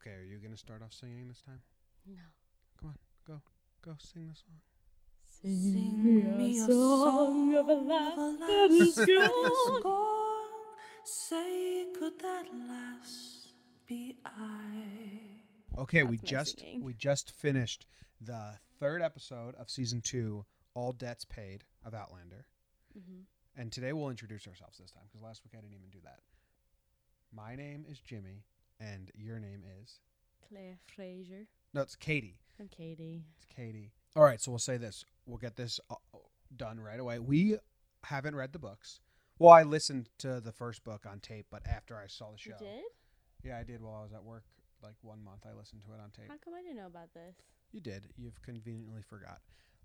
Okay, are you gonna start off singing this time? No. Come on, go, go, sing the song. Sing me a song of a laugh that is gone. Say, could that last be I? Okay, we That's my just singing. we just finished the third episode of season two, All Debts Paid of Outlander, hmm and today we'll introduce ourselves this time because last week I didn't even do that. My name is Jimmy, and your name is Claire Fraser. no, it's Katie. I'm Katie. It's Katie. All right, so we'll say this. We'll get this uh, done right away. We haven't read the books. Well, I listened to the first book on tape, but after I saw the show, You did? yeah, I did while I was at work. Like one month, I listened to it on tape. How come I didn't know about this? You did. You've conveniently forgot.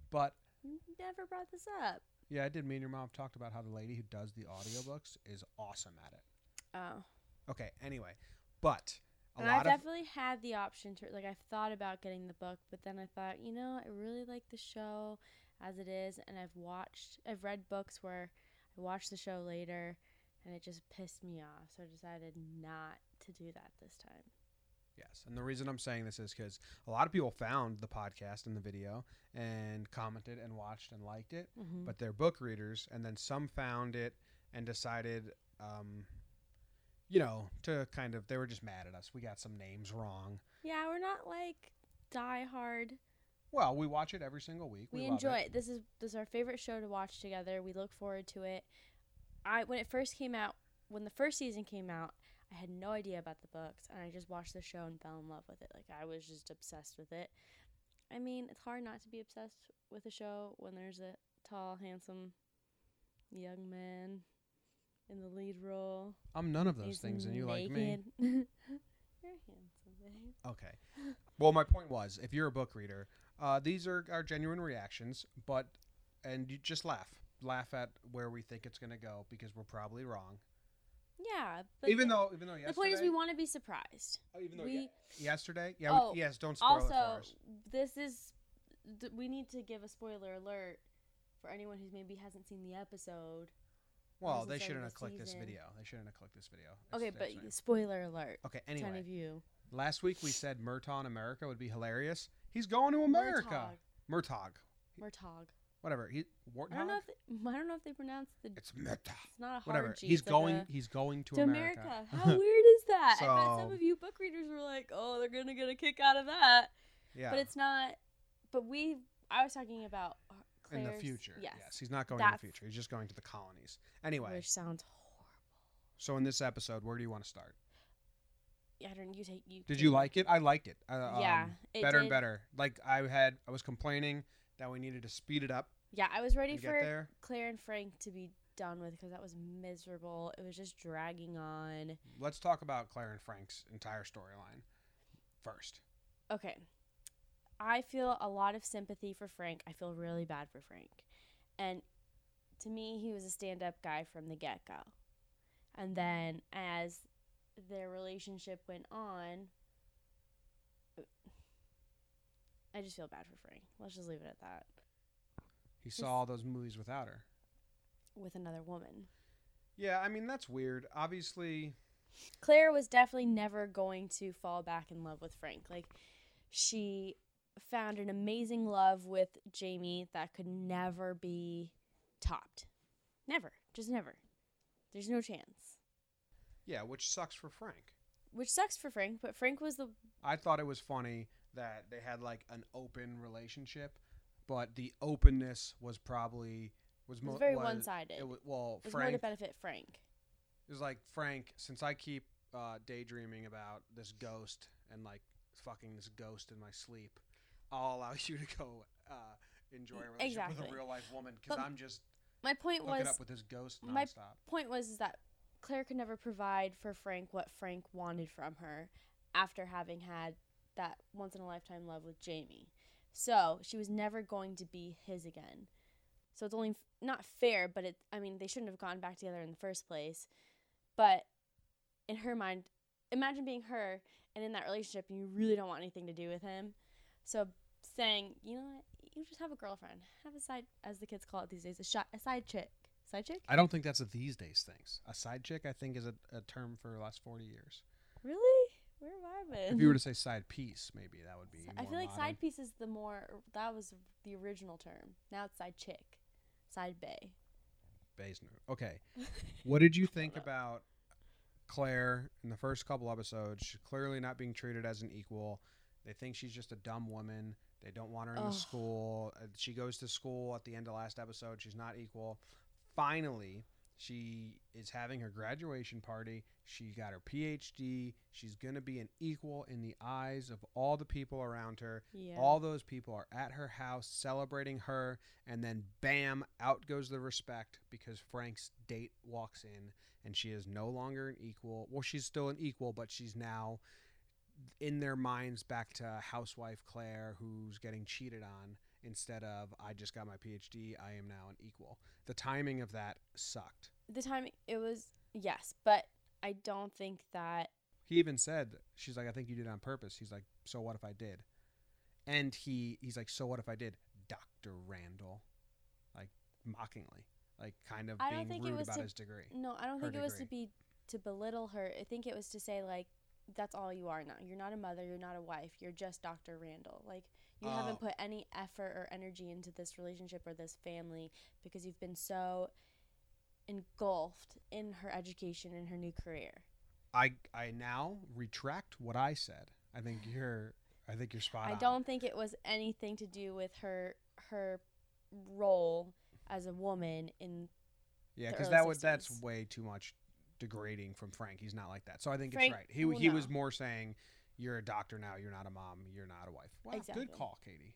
But You never brought this up. yeah, I did. Me and your mom talked about how the lady who does the audiobooks is awesome at it. Oh. Okay. Anyway, but a And of definitely had the option to like I've thought about getting the book, but then I thought, you know, I really like the show as it is and I've watched I've read books where I watched the show later and it just pissed me off. So I decided not to do that this time. Yes, and the reason I'm saying this is because a lot of people found the podcast and the video and commented and watched and liked it, Mm-hmm. but they're book readers, and then some found it and decided, um, you know, to kind of they were just mad at us. We got some names wrong. yeah, we're not like die hard. Well, we watch it every single week. We, love enjoy it. This is this is our favorite show to watch together. We look forward to it. I when it first came out, when the first season came out, I had no idea about the books, and I just watched the show and fell in love with it. Like I was just obsessed with it. I mean, it's hard not to be obsessed with a show when there's a tall, handsome young man in the lead role. I'm none of those He's things, and you like me. You're handsome, babe. Okay. Well, my point was, if you're a book reader, uh, these are our genuine reactions, but and you just laugh, laugh at where we think it's gonna go because we're probably wrong. Yeah, but even though, even though yesterday, the point is, we want to be surprised. oh, even though we- ye- yesterday, yeah, Oh, we, yes, don't spoil it for also, us. this is th- we need to give a spoiler alert for anyone who maybe hasn't seen the episode. Well, they shouldn't have clicked this video. They shouldn't have clicked this video. Okay, but it's spoiler alert okay. to any Anyway, of you. last week we said Murtagh America would be hilarious. He's going to America. Murtagh, Murtagh. whatever. He Warthog. I don't know if they, I don't know if they pronounce the. it's Murtagh. It's not a hard Whatever. G. He's going. a- he's going to, to America. America. How weird is that? I bet some of you book readers were like, "Oh, they're gonna get a kick out of that," yeah. but it's not. But we, I was talking about in the future. Yes, He's not going in the future. He's just going to the colonies. Anyway, which sounds horrible. so in this episode, where do you want to start? Yeah, I don't. You take you. Did you like it? I liked it. Uh, Yeah, um, it better and better. Like I had, I was complaining that we needed to speed it up Yeah, I was ready for. Claire and Frank to be done with because that was miserable. It was just dragging on. Let's talk about Claire and Frank's entire storyline first. Okay. I feel a lot of sympathy for Frank. I feel really bad for Frank. And to me, he was a stand up guy from the get go. And mm-hmm. then as their relationship went on, I just feel bad for Frank. Let's just leave it at that. He saw all those movies without her. With another woman. Yeah, I mean that's weird. Obviously, Claire was definitely never going to fall back in love with Frank. Like she found an amazing love with Jamie that could never be topped. Never. Just never. There's no chance. yeah, which sucks for Frank. Which sucks for Frank, but Frank was the I thought it was funny that they had like an open relationship, but the openness was probably was, it was very one sided. It It was, well, was more to Frank benefit Frank. it was like Frank. Since I keep uh, daydreaming about this ghost and like fucking this ghost in my sleep, I'll allow you to go uh, enjoy a relationship with a real life woman because I'm just My point was up with this ghost my- point was is that Claire could never provide for Frank what Frank wanted from her after having had that once in a lifetime love with Jamie. So she was never going to be his again. So it's only f- not fair, but it. I mean, they shouldn't have gone back together in the first place. But in her mind, imagine being her and in that relationship, and you really don't want anything to do with him. So saying, you know what, you just have a girlfriend, have a side, as the kids call it these days, a shot, a side chick, side chick. I don't think that's a these days things. A side chick, I think, is a, a term for the last forty years. Really? Where have I been? If you were to say side piece, maybe that would be. I feel like modern. side piece is the more that was the original term. Now it's side chick, side bay. Basner. Okay. What did you think about Claire in the first couple episodes? She's clearly not being treated as an equal. They think she's just a dumb woman. They don't want her in Ugh. the school. Uh, She goes to school at the end of last episode. She's not equal. Finally, she is having her graduation party. She got her PhD. She's going to be an equal in the eyes of all the people around her. Yeah. All those people are at her house celebrating her, and then bam, out goes the respect because Frank's date walks in, and she is no longer an equal. Well, she's still an equal, but she's now in their minds back to housewife Claire, who's getting cheated on instead of I just got my PhD, I am now an equal. The timing of that sucked. the timing it was yes, but I don't think that He even said, "She's like, I think you did it on purpose." He's like, "So what if I did?" And he he's like, "So what if I did?" Doctor Randall, like mockingly, like kind of I don't being rude was about to- his degree. no, I don't think it was to be to belittle her. I think it was to say like that's all you are now. You're not a mother, you're not a wife, you're just Dr. Randall. Like you Oh. haven't put any effort or energy into this relationship or this family because you've been so engulfed in her education and her new career. I I now retract what I said. I think you're I think you're spot I on. I don't think it was anything to do with her her role as a woman in Yeah, because early that would that's way too much degrading from Frank. He's not like that. So I think Frank- it's right. He well, he was more saying, "You're a doctor now. You're not a mom. You're not a wife." Wow, Exactly. good call, Katie.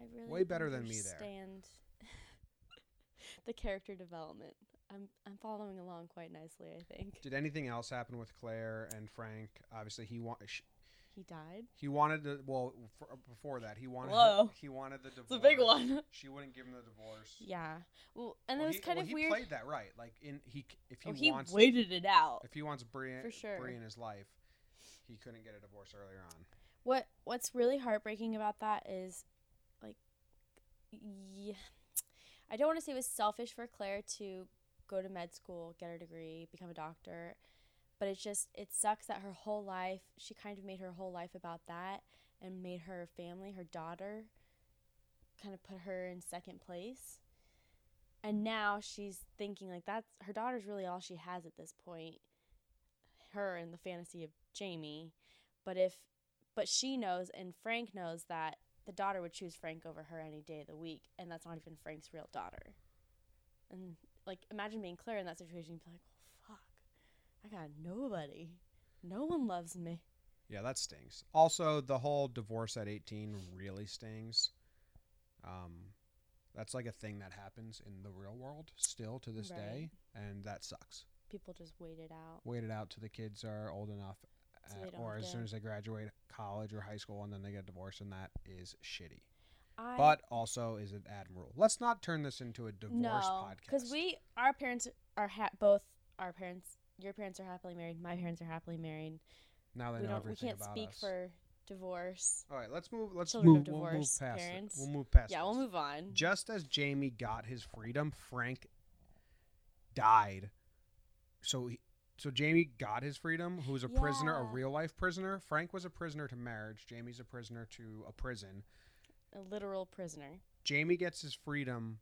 I really Way better than me there. understand the character development. I'm I'm following along quite nicely, I think. Did anything else happen with Claire and Frank? Obviously, he want sh- He died. he wanted to. Well, for, before that, he wanted Whoa. he wanted the divorce. It's a big one. She wouldn't give him the divorce. yeah. Well, and Well, it was he, kind well, of he weird. played that right. Like in he if he oh, he wants waited it out. if he wants Bree, For sure. Bree in his life, he couldn't get a divorce earlier on. What What's really heartbreaking about that is, like, yeah, I don't want to say it was selfish for Claire to go to med school, get her degree, become a doctor, but it's just it sucks that her whole life she kind of made her whole life about that and made her family, her daughter, kind of put her in second place. And now she's thinking like that's her daughter's really all she has at this point. Her and the fantasy of Jamie. But if but she knows and Frank knows that the daughter would choose Frank over her any day of the week, and that's not even Frank's real daughter. And like, imagine being Claire in that situation. You'd be like, "Well, fuck, I got nobody. No one loves me." Yeah, that stings. Also, the whole divorce at 18 really stings. Um, that's like a thing that happens in the real world still to this day, and that sucks. People just wait it out. Wait it out till the kids are old enough, So uh, or as soon as they graduate college or high school, and then they get divorced, and that is shitty. I But also is an admiral. Let's not turn this into a divorce no, podcast. because we our parents are ha- both our parents. Your parents are happily married. My parents are happily married. now they we know don't. We can't speak us. for divorce. All right, let's move. Let's Children of move. We'll move past parents. it. We'll move past. Yeah, we'll move on. Just as Jamie got his freedom, Frank died. So he, so Jamie got his freedom, who was a prisoner, a real life prisoner. Frank was a prisoner to marriage. Jamie's a prisoner to a prison. A literal prisoner. Jamie gets his freedom,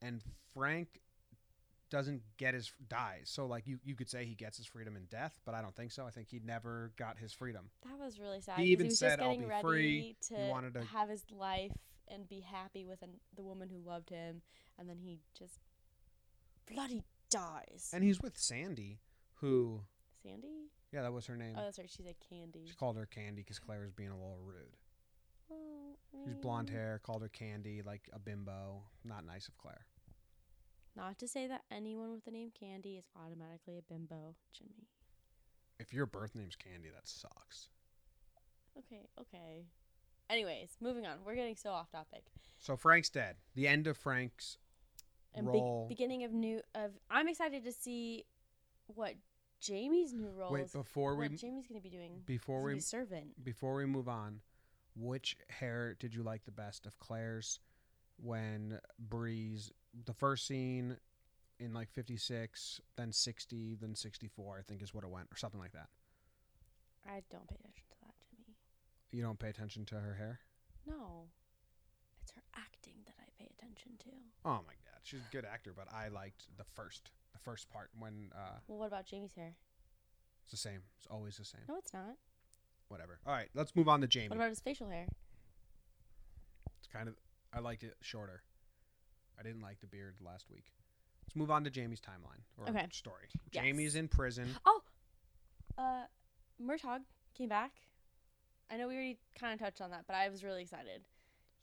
and Frank doesn't get his dies. So like you, you could say he gets his freedom in death, but I don't think so. I think he never got his freedom. That was really sad. He even was said, just "I'll be ready free." to, He wanted to- have his life and be happy with an, the woman who loved him, and then he just bloody dies. And he's with Sandy, who Sandy? yeah, that was her name. Oh, that's right. She said Candy. she called her Candy because Claire was being a little rude. Oh, She's blonde mm. hair, called her Candy, like a bimbo. Not nice of Claire. Not to say that anyone with the name Candy is automatically a bimbo, Jimmy. If your birth name's Candy, that sucks. Okay, okay. Anyways, moving on. We're getting so off topic. So Frank's dead. The end of Frank's And role. big, beginning of new of. I'm excited to see what Jamie's new role Wait, is. before we what Jamie's gonna be doing. before we be servant. before we move on, which hair did you like the best of Claire's when Breeze the first scene in like 56, then 60, then 64, I think is what it went or something like that. I don't pay attention to that, Jimmy. You don't pay attention to her hair? No. It's her acting that I pay attention to. Oh my god, she's a good actor, but I liked the first the first part when uh Well, what about Jamie's hair? it's the same. It's always the same. No, it's not. Whatever. All right, let's move on to Jamie. What about his facial hair? It's kind of I liked it shorter. I didn't like the beard last week. Let's move on to Jamie's timeline or Okay. story. Yes. Jamie's in prison. Oh, uh, Murtagh came back. I know we already kind of touched on that, but I was really excited.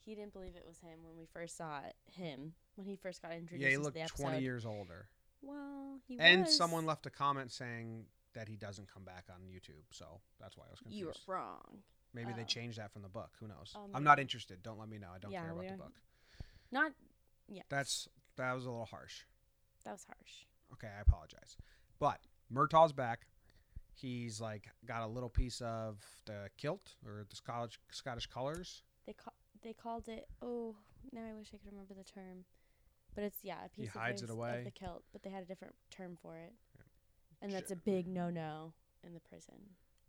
He didn't believe it was him when we first saw it, him when he first got introduced. Yeah, he into looked the episode. 20 years older. Well, he And was. someone left a comment saying that he doesn't come back on YouTube, so that's why I was confused. You were wrong. Maybe they oh. changed that from the book. Who knows? Um, I'm not interested. Don't let me know. I don't yeah, care about the book. Not. Yeah. That's that was a little harsh. that was harsh. Okay, I apologize. But Murtagh's back. He's like got a little piece of the kilt or the Scottish Scottish colors. They ca- they called it. Oh, now I wish I could remember the term. But it's yeah, a He piece hides of, it away. of the kilt, but they had a different term for it. Yeah. And that's a big no-no in the prison.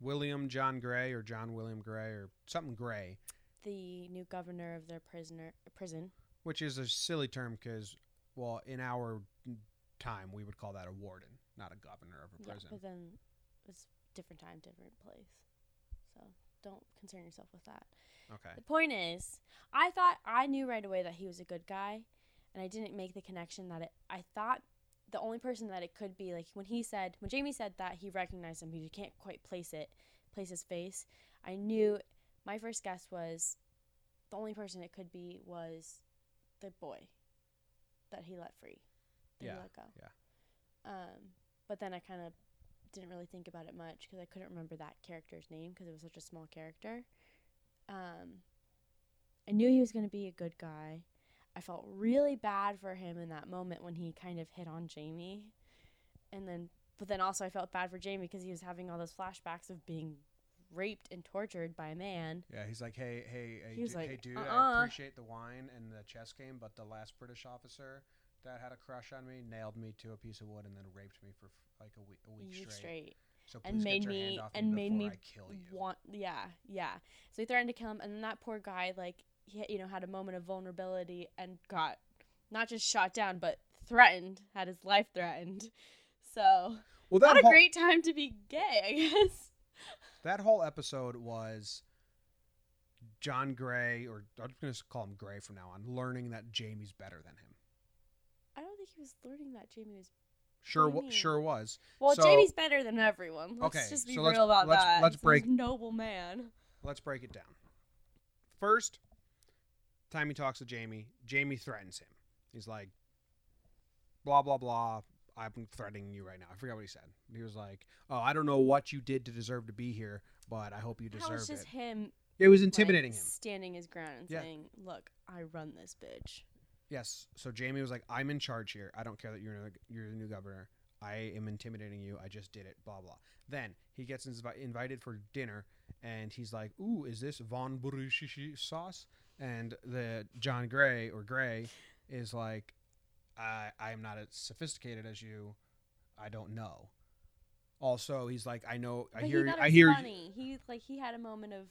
William John Grey or John William Grey or something Grey, The new governor of their prisoner prison. which is a silly term because, well, in our time we would call that a warden, not a governor of a prison. Yeah, but then it's different time, different place. So don't concern yourself with that. Okay. The point is, I thought I knew right away that he was a good guy, and I didn't make the connection that it. I thought the only person that it could be like when he said when Jamie said that he recognized him, he can't quite place it, place his face. I knew my first guess was the only person it could be was the boy that he let free, that Yeah, he let go. yeah. Um, but then I kind of didn't really think about it much because I couldn't remember that character's name because it was such a small character. Um, I knew he was going to be a good guy. I felt really bad for him in that moment when he kind of hit on Jamie. And then, but then also I felt bad for Jamie because he was having all those flashbacks of being raped and tortured by a man. Yeah, he's like, hey, hey, hey, He was like, hey, dude, I "Uh-uh." appreciate the wine and the chess game, but the last British officer that had a crush on me nailed me to a piece of wood and then raped me for f- like a week, a week straight. straight. So and please made get your me hand off and me made before me I kill you. want yeah yeah so he threatened to kill him and then that poor guy like you know had a moment of vulnerability and got not just shot down but threatened had his life threatened so well, not that a great time to be gay i guess that whole episode was John Grey, or I'm just gonna call him Grey from now on, learning that Jamie's better than him. i don't think he was learning that jamie was Sure, do you wa- mean? sure was. well So- jamie's better than everyone let's Okay, just be so real about let's- that let's break- noble man Let's break it down. First, time he talks to Jamie, Jamie threatens him. He's like, blah, blah, blah. I'm threatening you right now. I forgot what he said. He was like, oh, I don't know what you did to deserve to be here, but I hope you deserve that deserve was just it. him It was like, intimidating him. standing his ground and Yeah. saying look i run this bitch Yes. So Jamie was like, I'm in charge here. I don't care that you're, the- you're the new governor. I am intimidating you. I just did it. Blah, blah. Then he gets invi- invited for dinner, and he's like, Ooh, is this Von Brushishi sauce? And the John Grey or Grey is like, I, I'm not as sophisticated as you. I don't know. Also, he's like, I know, I but hear, he I hear. funny. He like he had a moment of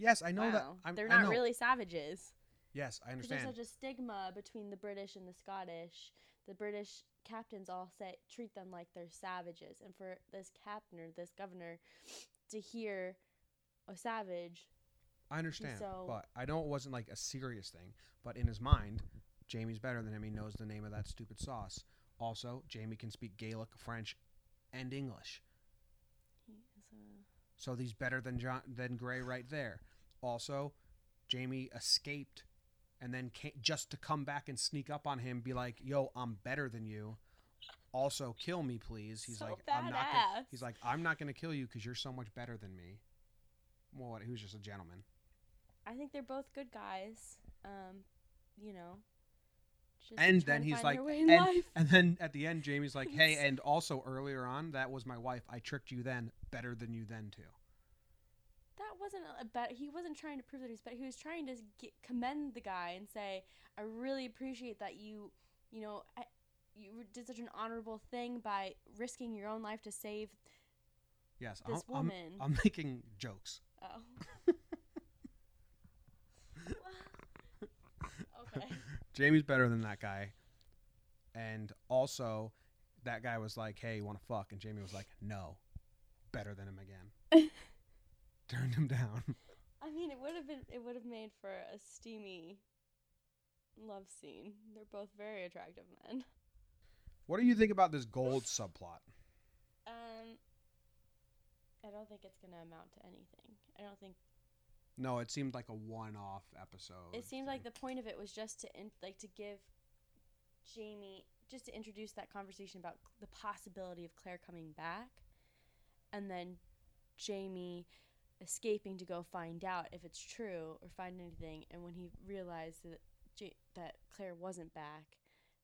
Yes, I know that. I'm, they're not really savages. Yes, I understand. There's such a stigma between the British and the Scottish. The British captains all say treat them like they're savages, and for this captain or this governor to hear a savage, I understand, So- but I know it wasn't like a serious thing. But in his mind, Jamie's better than him. He knows the name of that stupid sauce. Also, Jamie can speak Gaelic, French, and English, he is a so he's better than John than Grey right there. Also, Jamie escaped, and then came, just to come back and sneak up on him, be like, "Yo, I'm better than you." Also, kill me, please. He's So like, "I'm not." Gonna, he's like, "I'm not going to kill you because you're so much better than me." Well, what, he was just a gentleman. I think they're both good guys. Um, you know. just and then he's like their way in and, and then at the end jamie's like hey and also earlier on that was my wife i tricked you then better than you then too that wasn't a bet. He wasn't trying to prove that he's better. He was trying to get, commend the guy and say, "I really appreciate that you, you know, I, you did such an honorable thing by risking your own life to save Yes, This I'm, I'm- woman. I'm making jokes. Oh. okay. Jamie's better than that guy. And also, that guy was like, "Hey, you want to fuck?" And Jamie was like, "No." Better than him again. Turned him down. I mean, it would have been. It would have made for a steamy love scene. They're both very attractive men. What do you think about this gold subplot? Um, I don't think it's gonna amount to anything. I don't think No, it seemed like a one-off episode. it seemed like the point of it was just to in, like to give Jamie just to introduce that conversation about the possibility of Claire coming back, and then Jamie escaping to go find out if it's true or find anything. And when he realized that that Claire wasn't back,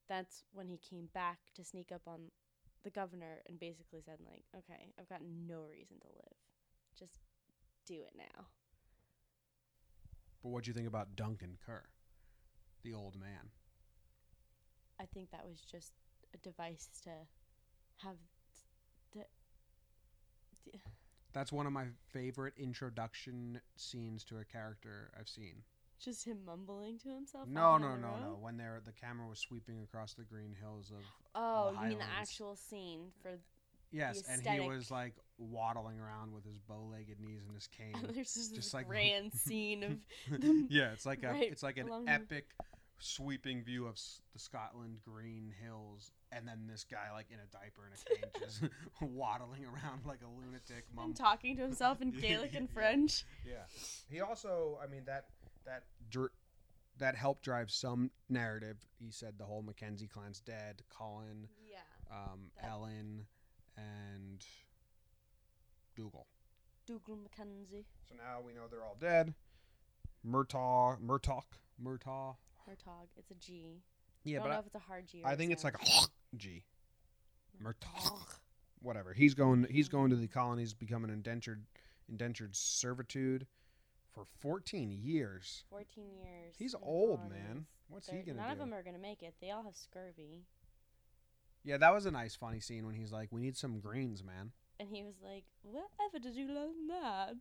that's when he came back to sneak up on the governor and basically said like, "Okay, I've got no reason to live. Just do it now." But what do you think about Duncan Kerr, the old man? I think that was just a device to have the d- That's one of my favorite introduction scenes to a character I've seen. just him mumbling to himself. No, no, no, no. When they're the camera was sweeping across the green hills of Oh, you mean the actual scene for? Yes, and he was like waddling around with his bow-legged knees and his cane. There's just, this Just like- grand scene of them yeah, it's like a right it's like an epic sweeping view of s- the Scotland green hills, and then this guy like in a diaper and a cane just waddling around like a lunatic. Mum. and talking to himself in Gaelic and French. Yeah. He also, I mean, that that dr- that helped drive some narrative. He said the whole Mackenzie clan's dead. Colin, Yeah. um, Ellen, and Dougal. Dougal Mackenzie. So now we know they're all dead. Murtagh, Murtagh, Murtagh. Murtagh. It's a G. Yeah, I don't but know I, if it's a hard G. Or I a think it's like sound. a G. Murtagh. Whatever. He's going. He's going to the colonies, become an indentured, indentured servitude, for 14 years. 14 years. He's old, colonies. man. What's he They're- gonna None do? None of them are gonna make it. They all have scurvy. Yeah, that was a nice, funny scene when he's like, "We need some greens, man." And he was like, "Whatever did you learn that?"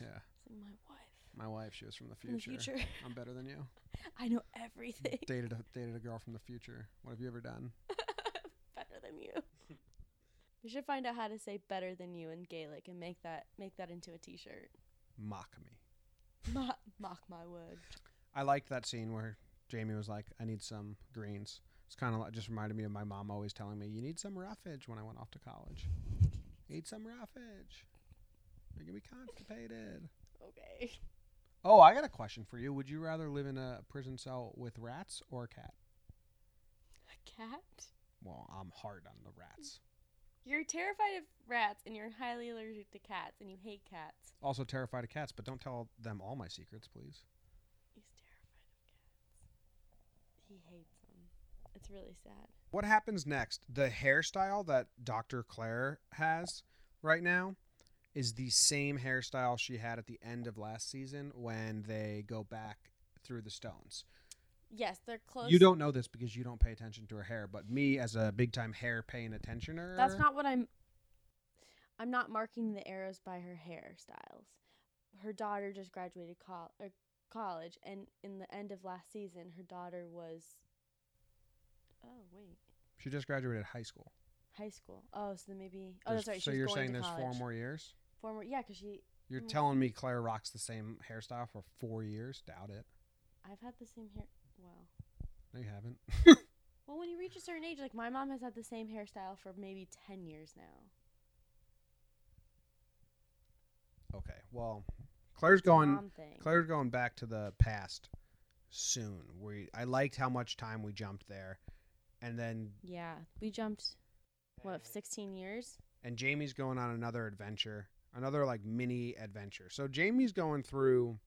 Yeah, It's like my wife my wife, she was from the from future. the future. I'm better than you. I know everything dated a dated a girl from the future. What have you ever done? better than you. We should find out how to say "better than you" in Gaelic and make that make that into a T-shirt. Mock me. Mock, mock my word. I liked that scene where Jamie was like, "I need some greens." It's kind of like, just reminded me of my mom always telling me, "You need some roughage." When I went off to college, need some roughage. You're gonna be constipated. Okay. Oh, I got a question for you. Would you rather live in a prison cell with rats or a cat? A cat? Well, I'm hard on the rats. You're terrified of rats and you're highly allergic to cats and you hate cats. Also terrified of cats, but don't tell them all my secrets, please. He's terrified of cats. He hates. It's really sad. What happens next? The hairstyle that Dr. Claire has right now is the same hairstyle she had at the end of last season when they go back through the stones. Yes, they're close. You don't know this because you don't pay attention to her hair, but me as a big time hair paying attentioner. That's not what I'm. I'm not marking the arrows by her hairstyles. Her daughter just graduated col- er, college, and in the end of last season, her daughter was. Oh wait, She just graduated high school. high school. Oh, so then maybe. Oh, There's- that's right. so you're saying there's four more years? Four more. Yeah, because she. You're Mm. telling me Claire rocks the same hairstyle for four years? Doubt it. I've had the same hair. Well, No, you haven't. well, when you reach a certain age, like my mom has had the same hairstyle for maybe ten years now. okay. Well, Claire's going. Claire's going back to the past soon. We I liked how much time we jumped there, and then Yeah, we jumped. What, sixteen years? and Jamie's going on another adventure, another like mini adventure. So Jamie's going through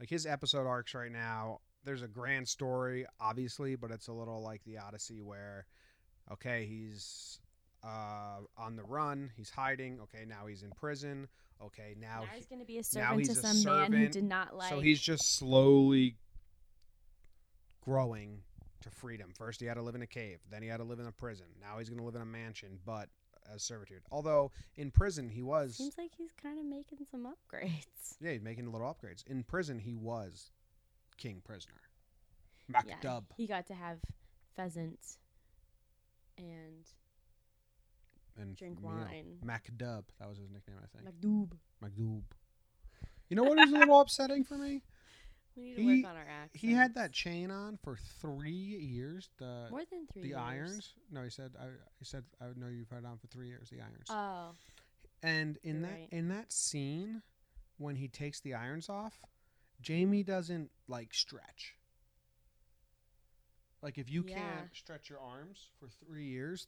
like his episode arcs right now. There's a grand story, obviously, but it's a little like the Odyssey where, okay, he's uh, on the run, he's hiding. Okay, now he's in prison. Okay, now, now he's going to be a servant to some man who did not like. so he's just slowly growing to freedom. First, he had to live in a cave. Then he had to live in a prison. Now he's going to live in a mansion. But as servitude. Although in prison he was Seems like he's kind of making some upgrades. yeah, he's making little upgrades. In prison he was king prisoner. Yeah, Mac Dubh. he got to have pheasant and and drink wine. Mac Dubh. That was his nickname, I think. Mac Dubh. MacDub. You know what is a little upsetting for me? We need to He- work on our accents. He had that chain on for three years. The more than three. the years. irons. No, he said. I he said. I know you've had it on for three years. The irons. Oh, and in you're that right. in that scene, when he takes the irons off, Jamie doesn't like stretch. Like if you Yeah. can't stretch your arms for three years,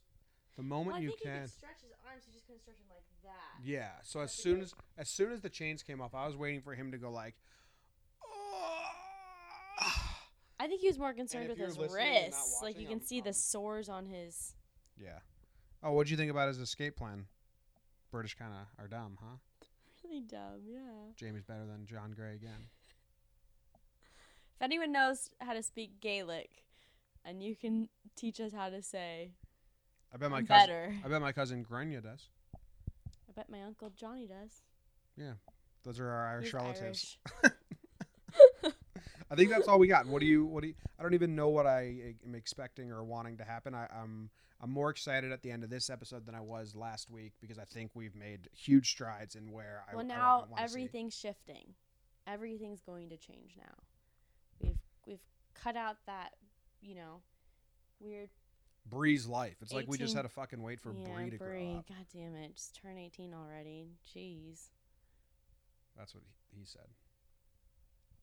the well, moment I you can. could stretch his arms. He just couldn't stretch them like that. Yeah. So as That's a soon as as soon as the chains came off, I was waiting for him to go like. I think he was more concerned with his listening and not wrists. Like you can I'm- see the sores on his. Yeah. Oh, what'd you think about his escape plan? British kind of are dumb, huh? Really dumb, yeah. Jamie's better than John Grey again. If anyone knows how to speak Gaelic, and you can teach us how to say I bet my I'm cousin. better. I bet my cousin Grania does. I bet my uncle Johnny does. Yeah, those are our Irish He's relatives. Irish. I think that's all we got. What do you? What do you? I don't even know what I am expecting or wanting to happen. I, I'm I'm more excited at the end of this episode than I was last week because I think we've made huge strides in where I. well, now see. everything's shifting. Everything's going to change now. We've we've cut out that, you know, weird. Bree's life. It's like we just had to fucking wait for yeah, Bree to Bree. grow up. God damn it! Just turn eighteen already. Jeez. That's what he said.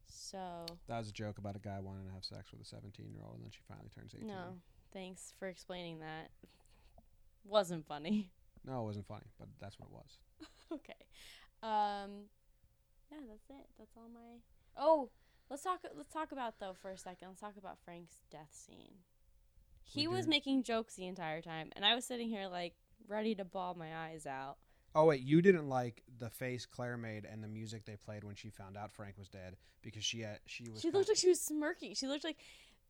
So That was a joke about a guy wanting to have sex with a 17 year old and then she finally turns 18. no, thanks for explaining that. Wasn't funny. No, it wasn't funny, but that's what it was. okay. Um yeah, that's it. That's all my Oh, let's talk let's talk about though for a second. Let's talk about Frank's death scene. He We was did. making jokes the entire time and I was sitting here like ready to bawl my eyes out. Oh wait, you didn't like the face Claire made and the music they played when she found out Frank was dead because she had, she was She looked like she was smirking. She looked like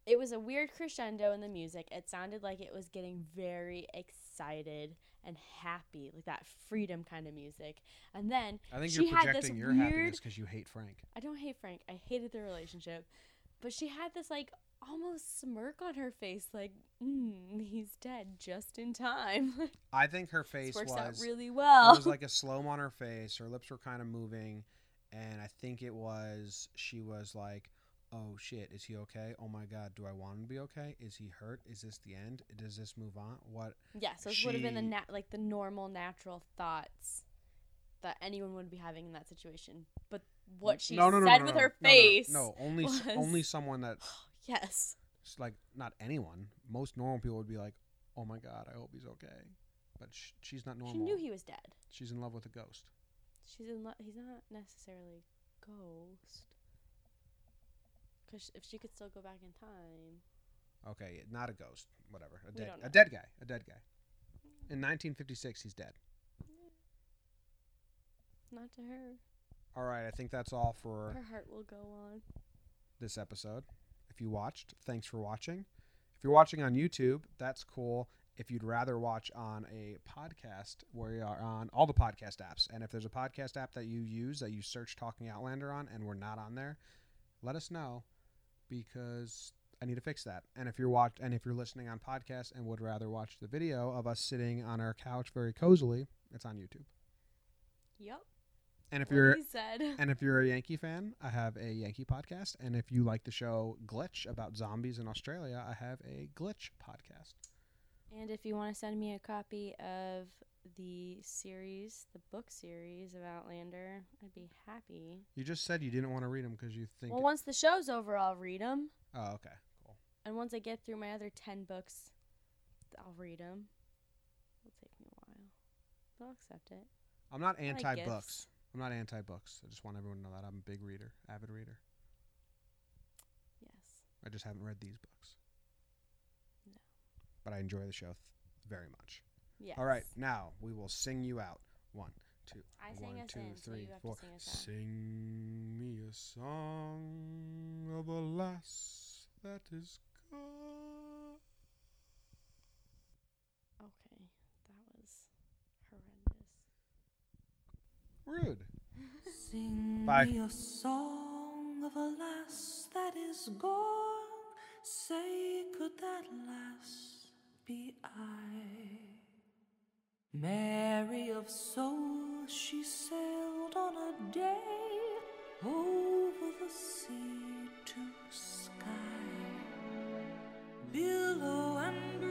it was a weird crescendo in the music. It sounded like it was getting very excited and happy, like that freedom kind of music. And then I think she you're projecting your weird- happiness because you hate Frank. I don't hate Frank. I hated their relationship. But she had this like almost smirk on her face, like, mm, he's dead just in time. I think her face works was out really well. it was like a slow on her face. Her lips were kind of moving, and I think it was she was like, "Oh shit, is he okay? Oh my god, do I want him to be okay? Is he hurt? Is this the end? Does this move on? What?" yeah, so this would have been the nat- like the normal natural thoughts that anyone would be having in that situation. But what she no, no, no, said with her no, no, face. No, only was- only someone that Yes. It's like not anyone. Most normal people would be like, "Oh my god, I hope he's okay," but sh- she's not normal. She knew he was dead. she's in love with a ghost. She's in love. He's not necessarily ghost. Because if she could still go back in time. Okay, not a ghost. Whatever. A dead, a dead guy. A dead guy. In 1956, he's dead. Not to her. All right, I think that's all for Her heart will go on. this episode. If you watched, thanks for watching. If you're watching on YouTube, that's cool. If you'd rather watch on a podcast, where we are on all the podcast apps. And if there's a podcast app that you use that you search Talking Outlander on and we're not on there, let us know because I need to fix that. And if you're watch and if you're listening on podcast and would rather watch the video of us sitting on our couch very cozily, it's on YouTube. Yep. And if what you're and if you're a Yankee fan, I have a Yankee podcast. And if you like the show Glitch about zombies in Australia, I have a Glitch podcast. And if you want to send me a copy of the series, the book series of Outlander, I'd be happy. You just said you didn't want to read them because you think. Well, once the show's over, I'll read them. oh, okay, cool. And once I get through my other 10 books, I'll read them. It'll take me a while. I'll accept it. I'm not anti gifts. books. I'm not anti books. I just want everyone to know that I'm a big reader, avid reader. Yes. I just haven't read these books. No. But I enjoy the show th- very much. Yes. All right, now we will sing you out. One, two, I one, us two, in, three, have four. sing. Sing me a song of a lass that is gone. Rude. Sing Bye. me a song of a lass that is gone. Say, could that lass be I? Mary of soul, she sailed on a day over the sea to Skye, billow and